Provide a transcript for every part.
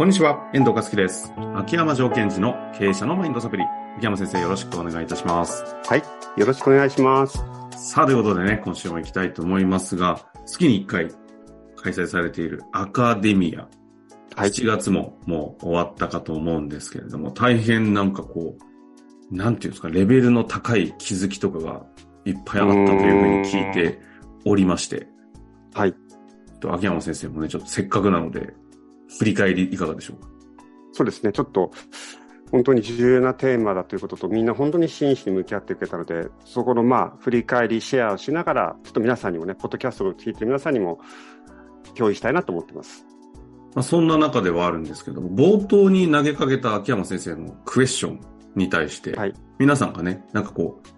こんにちは、遠藤和樹です。秋山条件時の経営者のマインドサプリ。秋山先生、よろしくお願いいたします。はい。よろしくお願いします。さあ、ということでね、今週も行きたいと思いますが、月に1回開催されているアカデミア。はい。7月ももう終わったかと思うんですけれども、大変なんかこう、なんていうんですか、レベルの高い気づきとかがいっぱいあったというふうに聞いておりまして、はい。と秋山先生もね、ちょっとせっかくなので、振り返りいかがでしょうか？そうですね。ちょっと、本当に重要なテーマだということと、みんな本当に真摯に向き合ってくれたので、そこのまあ、振り返り、シェアをしながら、ちょっと皆さんにもね、ポッドキャストを聞いて皆さんにも共有したいなと思ってます。まあ、そんな中ではあるんですけども、冒頭に投げかけた秋山先生のクエスチョンに対して、はい皆さんがね、なんかこう、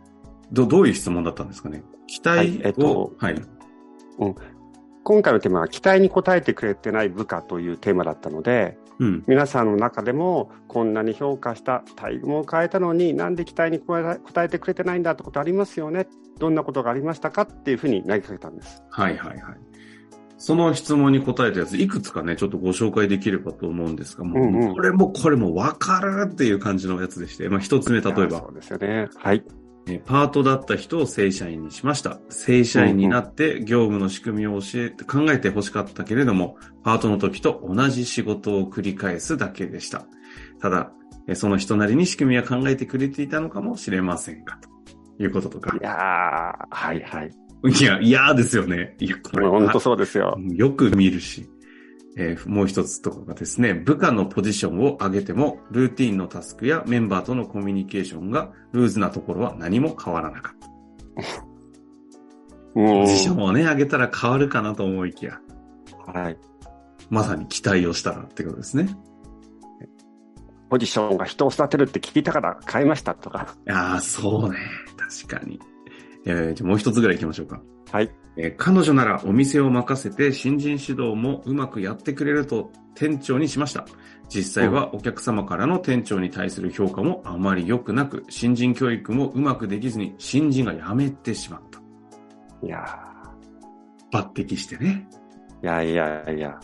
どどういう質問だったんですかね？期待を、はいえっとはい。今回のテーマは、期待に応えてくれてない部下というテーマだったので、うん。皆さんの中でも、こんなに評価した、待遇も変えたのに、なんで期待に応えてくれてないんだってことありますよね？どんなことがありましたかっていうふうに投げかけたんです。はいはいはい。その質問に答えたやつ、いくつかね、ちょっとご紹介できればと思うんですが、もう、うんうんこれもこれも分かるっていう感じのやつでして、まあ一つ目、例えばそ、うですよね。はい。えパートだった人を正社員にしました。正社員になって業務の仕組みを教えて、考えて欲しかったけれども、パートの時と同じ仕事を繰り返すだけでした。ただ、えその人なりに仕組みは考えてくれていたのかもしれませんか？ということとかい。やー、はいはい。いや、嫌ですよね。いや、これ。本当そうですよ。よく見るし。えーもう一つとかがですね、部下のポジションを上げても、ルーティンのタスクやメンバーとのコミュニケーションがルーズなところは何も変わらなかった。うんポジションをね、上げたら変わるかなと思いきや、はい。まさに期待をしたらってことですね。ポジションが人を育てるって聞いたから変えましたとか。ああ、そうね。確かに。えーじゃあもう一つぐらい行きましょうか。はい。えー彼女ならお店を任せて新人指導もうまくやってくれると店長にしました。実際はお客様からの店長に対する評価もあまり良くなく、新人教育もうまくできずに新人が辞めてしまった。いや抜擢してね。ーいやいやいや。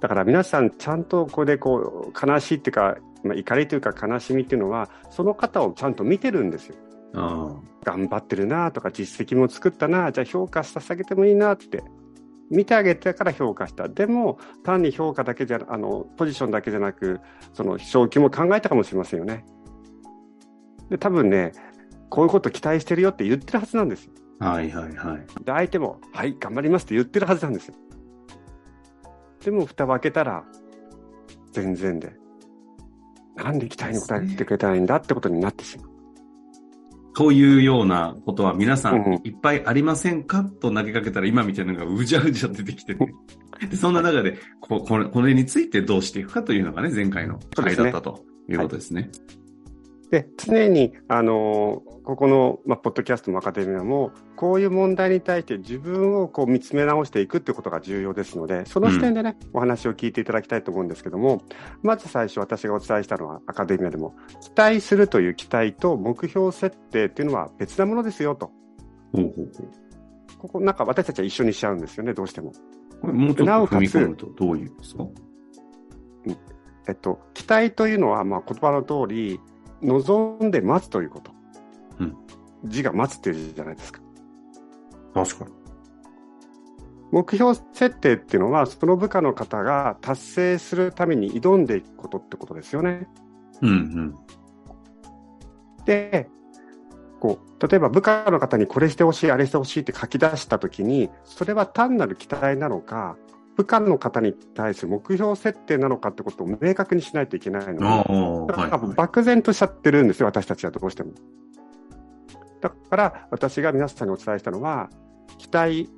だから皆さんちゃんとここでこう、悲しいっていうか、まあ、怒りというか悲しみっていうのは、その方をちゃんと見てるんですよ。あ頑張ってるなとか、実績も作ったなじゃあ評価させてあげてもいいなって。見てあげてから評価した。でも、単に評価だけじゃ、あの、ポジションだけじゃなく、その、昇給も考えたかもしれませんよね。で、多分ね、こういうこと期待してるよって言ってるはずなんです。はいはいはい。で、相手も、はい、頑張りますって言ってるはずなんですよ。でも、蓋を開けたら、全然で。なんで期待に応えてくれたらいいんだってことになってしまう。というようなことは皆さうんうんんいっぱいありませんか？と投げかけたら今みたいなのがうじゃうじゃ出てきてね。でそんな中でここれ、これについてどうしていくかというのがね、前回の回だったということですね。で、常に、あのーここの、まあ、ポッドキャストもアカデミアも、こういう問題に対して自分をこう見つめ直していくっていうことが重要ですので、その視点でね、お話を聞いていただきたいと思うんですけども、まず最初私がお伝えしたのはアカデミアでも、期待するという期待と目標設定っていうのは別なものですよと。ほうほうほうここなんか私たちは一緒にしちゃうんですよね、どうしても。もうちょっとなおかつ踏み込むとどういうんですか？えっと、期待というのは、まあ、言葉の通り、望んで待つということ。うん字が待つっていう字じゃないですか。確かに。目標設定っていうのは、その部下の方が達成するために挑んでいくことってことですよね。うんうん。で、こう、例えば部下の方にこれしてほしい、あれしてほしいって書き出したときに、それは単なる期待なのか、部下の方に対する目標設定なのかってことを明確にしないといけないので。漠然としちゃってるんですよ、私たちはどうしても。だから、私が皆さんにお伝えしたのは、期待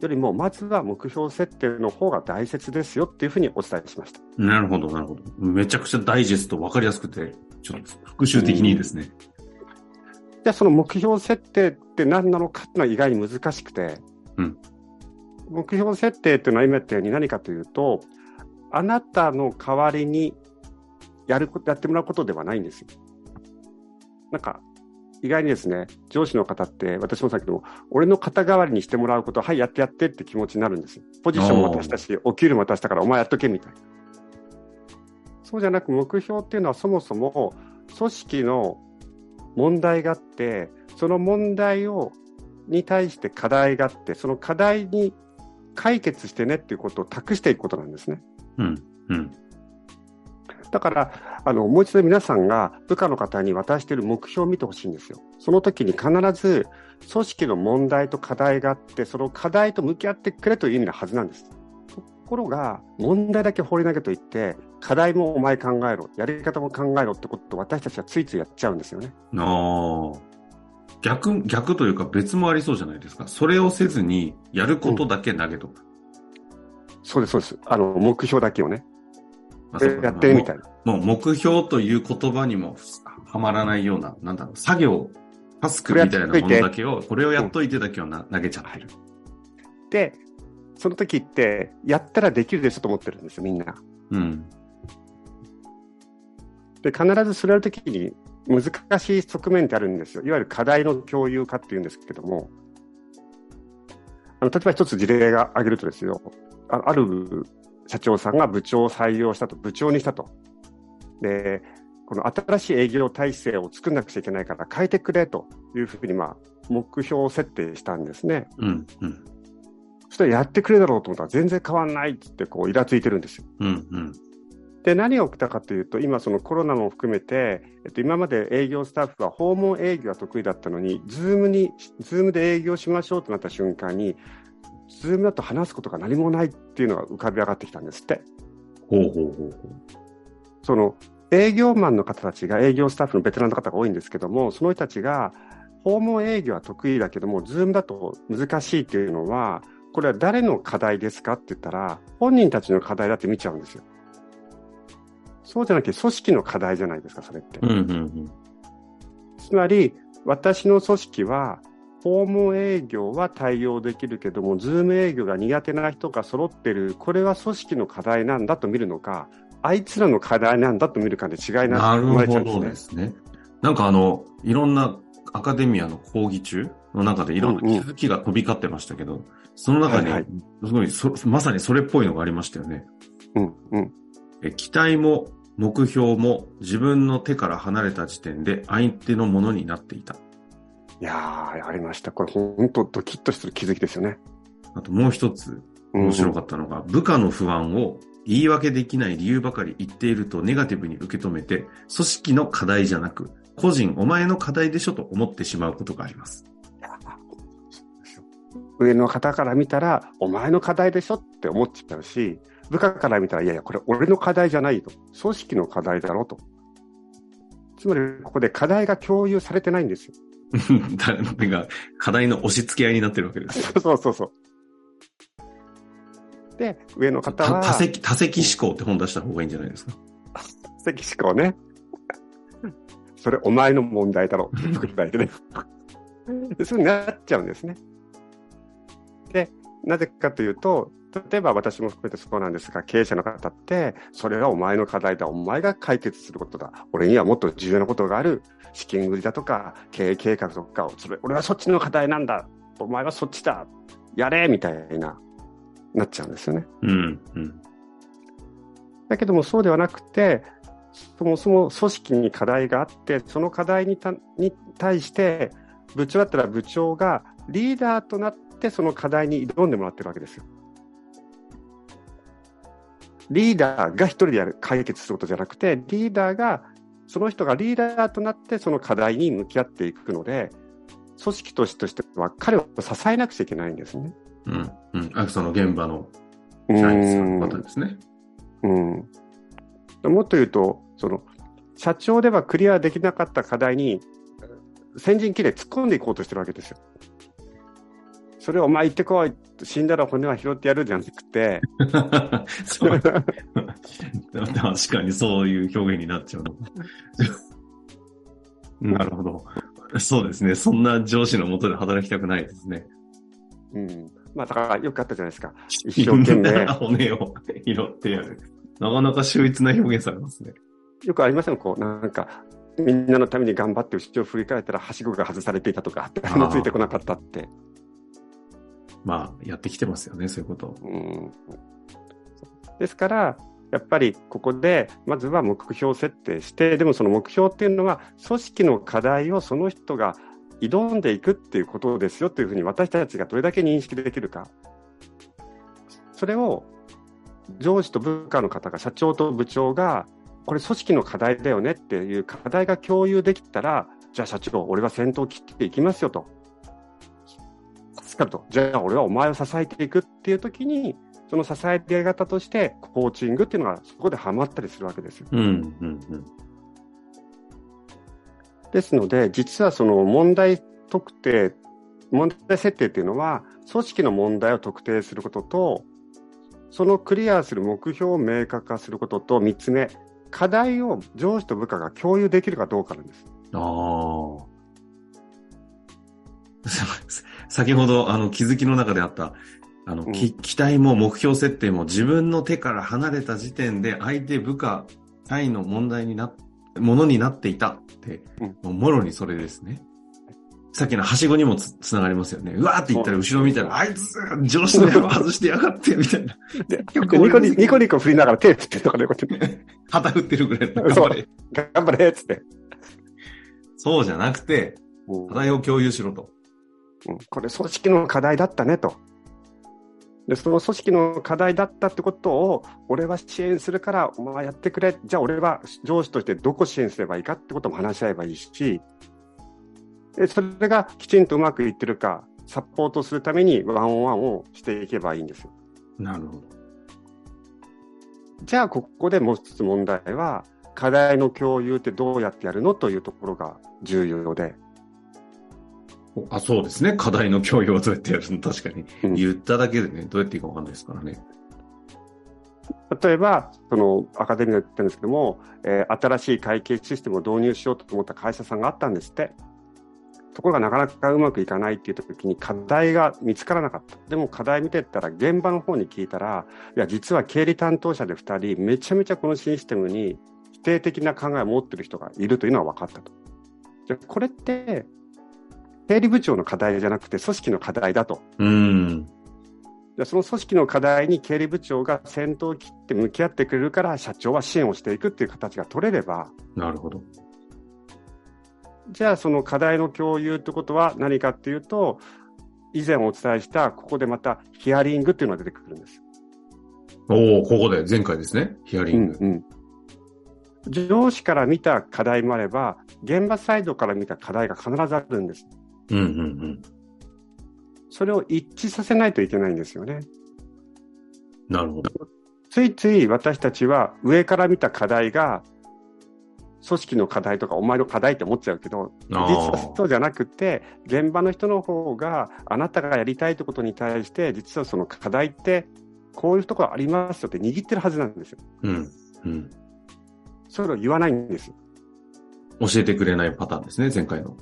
よりも、まずは目標設定の方が大切ですよっていうふうにお伝えしました。なるほど、なるほど。めちゃくちゃダイジェスト分かりやすくて、ちょっと復習的にいいですね。じゃあ、その目標設定って何なのかっていうのは意外に難しくて、うん目標設定っていうのは今言ったように何かというと、あなたの代わりにやること、やってもらうことではないんですよ。なんか、意外にですね、上司の方って、私もさっきの、俺の肩代わりにしてもらうこと、はい、やってやってって気持ちになるんですよ。ポジションも渡したし、お給料も渡したから、お前やっとけみたいな。そうじゃなく目標っていうのはそもそも組織の問題があってその問題をに対して課題があってその課題に解決してねっていうことを託していくことなんですね。うん。うん。だから、あの、もう一度皆さんが部下の方に渡している目標を見てほしいんですよ。その時に必ず組織の問題と課題があって、その課題と向き合ってくれという意味のはずなんです。ところが、問題だけ放り投げといって、課題もお前考えろ、やり方も考えろってことを私たちはついついやっちゃうんですよね。逆、逆というか別もありそうじゃないですか。それをせずに、やることだけ投げとく。そうです、そうです。あの、目標だけをね、まあやってるみたいな。もう目標という言葉にもはまらないような、なんだろう、作業、タスクみたいなものだけを、これをやっといてだけをな投げちゃってる。で、その時って、やったらできるでしょと思ってるんですよ、みんな。うん。で、必ずそれやるときに難しい側面ってあるんですよ。いわゆる課題の共有化っていうんですけども、あの例えば一つ事例が挙げるとですよ、あある社長さんが部長を採用したと、部長にしたと。で、この新しい営業体制を作んなくちゃいけないから変えてくれというふうに、まあ、目標設定したんですね。うん。うん。そしたらやってくれるだろうと思ったら全然変わんないってこうイラついてるんですよ。うん。うん。で、何が起きたかというと、今、そのコロナも含めて、えっと、今まで営業スタッフは訪問営業が得意だったのに、 Zoom に、 Zoom で営業しましょうとなった瞬間に、 Zoom だと話すことが何もないっていうのが浮かび上がってきたんですって。ほうほうほうほう。その、営業マンの方たちが、営業スタッフのベテランの方が多いんですけども、その人たちが、訪問営業は得意だけども、 Zoom だと難しいっていうのは、これは誰の課題ですかって言ったら、本人たちの課題だって見ちゃうんですよ。そうじゃなくて、組織の課題じゃないですか、それって。うん。うん。つまり、私の組織は、訪問営業は対応できるけども、ズーム営業が苦手な人が揃ってる、これは組織の課題なんだと見るのか、あいつらの課題なんだと見るかで違いななる生まれちゃほどうんすすね。なんかあの、いろんなアカデミアの講義中の中でいろんな気づきが飛び交ってましたけど、その中にはいはい、すごいそ、まさにそれっぽいのがありましたよね。ね。うん、うん。え期待も目標も自分の手から離れた時点で相手のものになっていた。いやー、ありました。これ、本当ドキッとする気づきですよね。あともう一つ面白かったのが、部下の不安を言い訳できない理由ばかり言っているとネガティブに受け止めて、組織の課題じゃなく、個人お前の課題でしょと思ってしまうことがあります。上の方から見たら、お前の課題でしょって思っちゃうし、部下から見たら、いやいや、これ俺の課題じゃないと。組織の課題だろと。つまり、ここで課題が共有されてないんですよ。誰が課題の押し付け合いになってるわけです。そうそうそう。で、上の方は、た多席、多席思考って本出した方がいいんじゃないですか？席思考ね。それお前の問題だろうって答えてね。でそうになっちゃうんですね。で、なぜかというと、例えば私も含めてそうなんですが、経営者の方って、それはお前の課題だ、お前が解決することだ、俺にはもっと重要なことがある、資金繰りだとか、経営計画とか、それ俺はそっちの課題なんだ、お前はそっちだ、やれみたいな、なっちゃうんですよね。うん、うん。だけどもそうではなくて、そもそも組織に課題があって、その課題にたに対して、部長だったら部長がリーダーとなって、その課題に挑んでもらってるわけですよ。リーダーが一人でやる解決することじゃなくて、リーダーが、その人がリーダーとなって、その課題に向き合っていくので、組織としては彼を支えなくちゃいけないんですね。うん、うん。あその現場のう社員さんんの方ですね。うん。もっと言うと、その、社長ではクリアできなかった課題に、先陣切れ突っ込んでいこうとしてるわけですよ。それをお前行ってこい、死んだら骨は拾ってやるじゃなくて。確かにそういう表現になっちゃうの。なるほど。そうですね。そんな上司のもとで働きたくないですね。うん。まあ、だからよくあったじゃないですか。一生懸命。骨を拾ってやる。なかなか秀逸な表現されますね。よくありません？こう、なんか、みんなのために頑張って後ろを振り返ったら、はしごが外されていたとか、誰もついてこなかったって。まあ、やってきてますよね、そういうこと。うんですから、やっぱりここで、まずは目標設定して、でもその目標っていうのは、組織の課題をその人が挑んでいくっていうことですよというふうに私たちがどれだけ認識できるか。それを上司と部下の方が、社長と部長が、これ組織の課題だよねっていう課題が共有できたら、じゃあ社長、俺は先頭を切っていきますよと。助かると。じゃあ俺はお前を支えていくっていう時に、その支えてやり方として、コーチングっていうのがそこではまったりするわけですよ。うんうんうん、ですので、実はその問題特定、問題設定っていうのは、組織の問題を特定することと、そのクリアする目標を明確化することと、3つ目、課題を上司と部下が共有できるかどうかなんです。ああ。先ほど、あの、気づきの中であった、あの、うん、期待も目標設定も自分の手から離れた時点で相手部下、対の問題にな、ものになっていたって、うん、もろにそれですね。さっきのはしごにもつつながりますよね。うわーって言ったら後ろ見たら、あいつ、上司の野郎外してやがって、みたいな。で、ニコニコニコ振りながら手振ってとかね、こうやって。旗振ってるぐらい 頑張れ。頑張れ、つって。そうじゃなくて、課題を共有しろと。うん、これ組織の課題だったねと。で、その組織の課題だったってことを、俺は支援するから、お前やってくれ。じゃあ俺は上司としてどこ支援すればいいかってことも話し合えばいいし、それがきちんとうまくいってるか、サポートするためにワンオンワンをしていけばいいんですよ。なるほど。じゃあ、ここでもう一つ問題は、課題の共有ってどうやってやるのというところが重要で。あ、そうですね。課題の共有はどうやってやるの？確かに。うん、言っただけでね、どうやっていいかわかんないですからね。例えば、そのアカデミーで言ったんですけども、えー、新しい会計システムを導入しようと思った会社さんがあったんですって。ところがなかなかうまくいかないっていう時に課題が見つからなかった。でも課題見てったら現場の方に聞いたら、いや、実は経理担当者で2人、めちゃめちゃこのシステムに否定的な考えを持ってる人がいるというのは分かったと。じゃこれって、経理部長の課題じゃなくて組織の課題だと。うん。じゃその組織の課題に経理部長が先頭を切って向き合ってくれるから社長は支援をしていくっていう形が取れれば。なるほど。じゃあその課題の共有ってことは何かっていうと、以前お伝えしたここでまたヒアリングっていうのが出てくるんです。おお、ここで前回ですね。ヒアリング。うん、うん、上司から見た課題もあれば、現場サイドから見た課題が必ずあるんです。うんうんうん。それを一致させないといけないんですよね。なるほど。ついつい私たちは上から見た課題が組織の課題とかお前の課題って思っちゃうけど、実はそうじゃなくて、現場の人の方があなたがやりたいってことに対して、実はその課題ってこういうところありますよって握ってるはずなんですよ。うん。うん。それを言わないんです。教えてくれないパターンですね、前回の。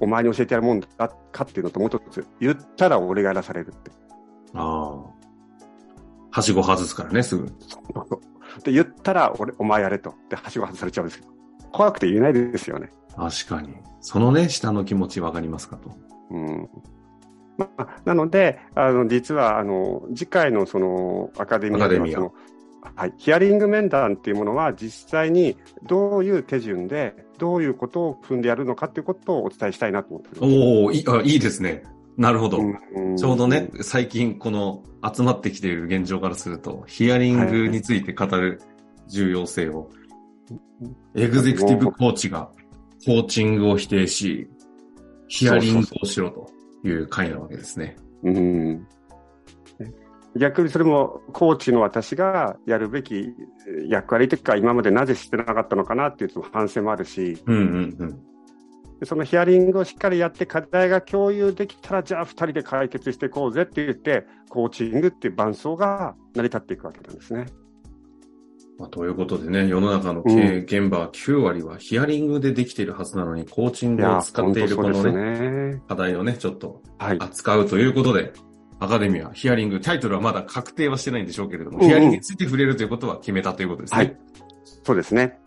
はい。お前に教えてやるもんだかっていうのともう一つ、言ったら俺がやらされるって。ああ。はしご外すからね、すぐ。で、言ったら、俺、お前やれと。で、はしご外されちゃうんですけど。怖くて言えないですよね。確かに。そのね、下の気持ちわかりますかと。うん。まあ、なので、あの、実は、あの、次回のその、アカデミアではその、はい、ヒアリング面談っていうものは実際にどういう手順でどういうことを踏んでやるのかっていうことをお伝えしたいなと思っておおいいですね。なるほど。ちょうどね、最近この集まってきている現状からすると、ヒアリングについて語る重要性を、エグゼクティブコーチがコーチングを否定し、ヒアリングをしろという回なわけですね。うん。逆にそれもコーチの私がやるべき役割というか、今までなぜしてなかったのかなっていう反省もあるし、うんうんうん、そのヒアリングをしっかりやって課題が共有できたら、じゃあ2人で解決していこうぜって言って、コーチングっていう伴奏が成り立っていくわけなんですね。まあ、ということでね、世の中の経営現場9割はヒアリングでできているはずなのに、コーチングを使っているこのね、ね。課題をね、ちょっと扱うということで、はい、アカデミア、ヒアリング、タイトルはまだ確定はしてないんでしょうけれども、うん、ヒアリングについて触れるということは決めたということですね。はい。そうですね。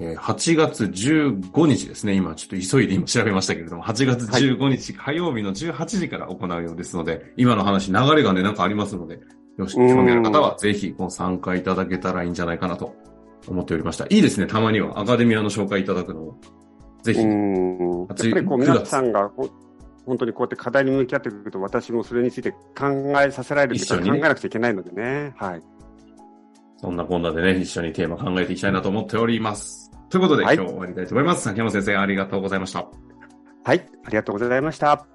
8月15日ですね。今、ちょっと急いで今調べましたけれども、8月15日火曜日の18時から行うようですので、今の話、流れがね、なんかありますので、よし、興味ある方はぜひご参加いただけたらいいんじゃないかなと思っておりました。いいですね、たまにはアカデミアの紹介いただくのを。ぜひ。うん。やっぱりこう皆さんがほ本当にこうやって課題に向き合ってくると、私もそれについて考えさせられるというか、一緒にね考えなくちゃいけないのでね。はい。そんなこんなでね、一緒にテーマ考えていきたいなと思っております。ということで、はい今日終わりたいと思います。崎山先生、ありがとうございました。はい。ありがとうございました。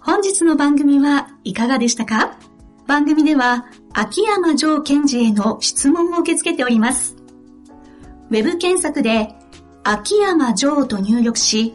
本日の番組はいかがでしたか？番組では秋山城賢治への質問を受け付けております。ウェブ検索で秋山城と入力し、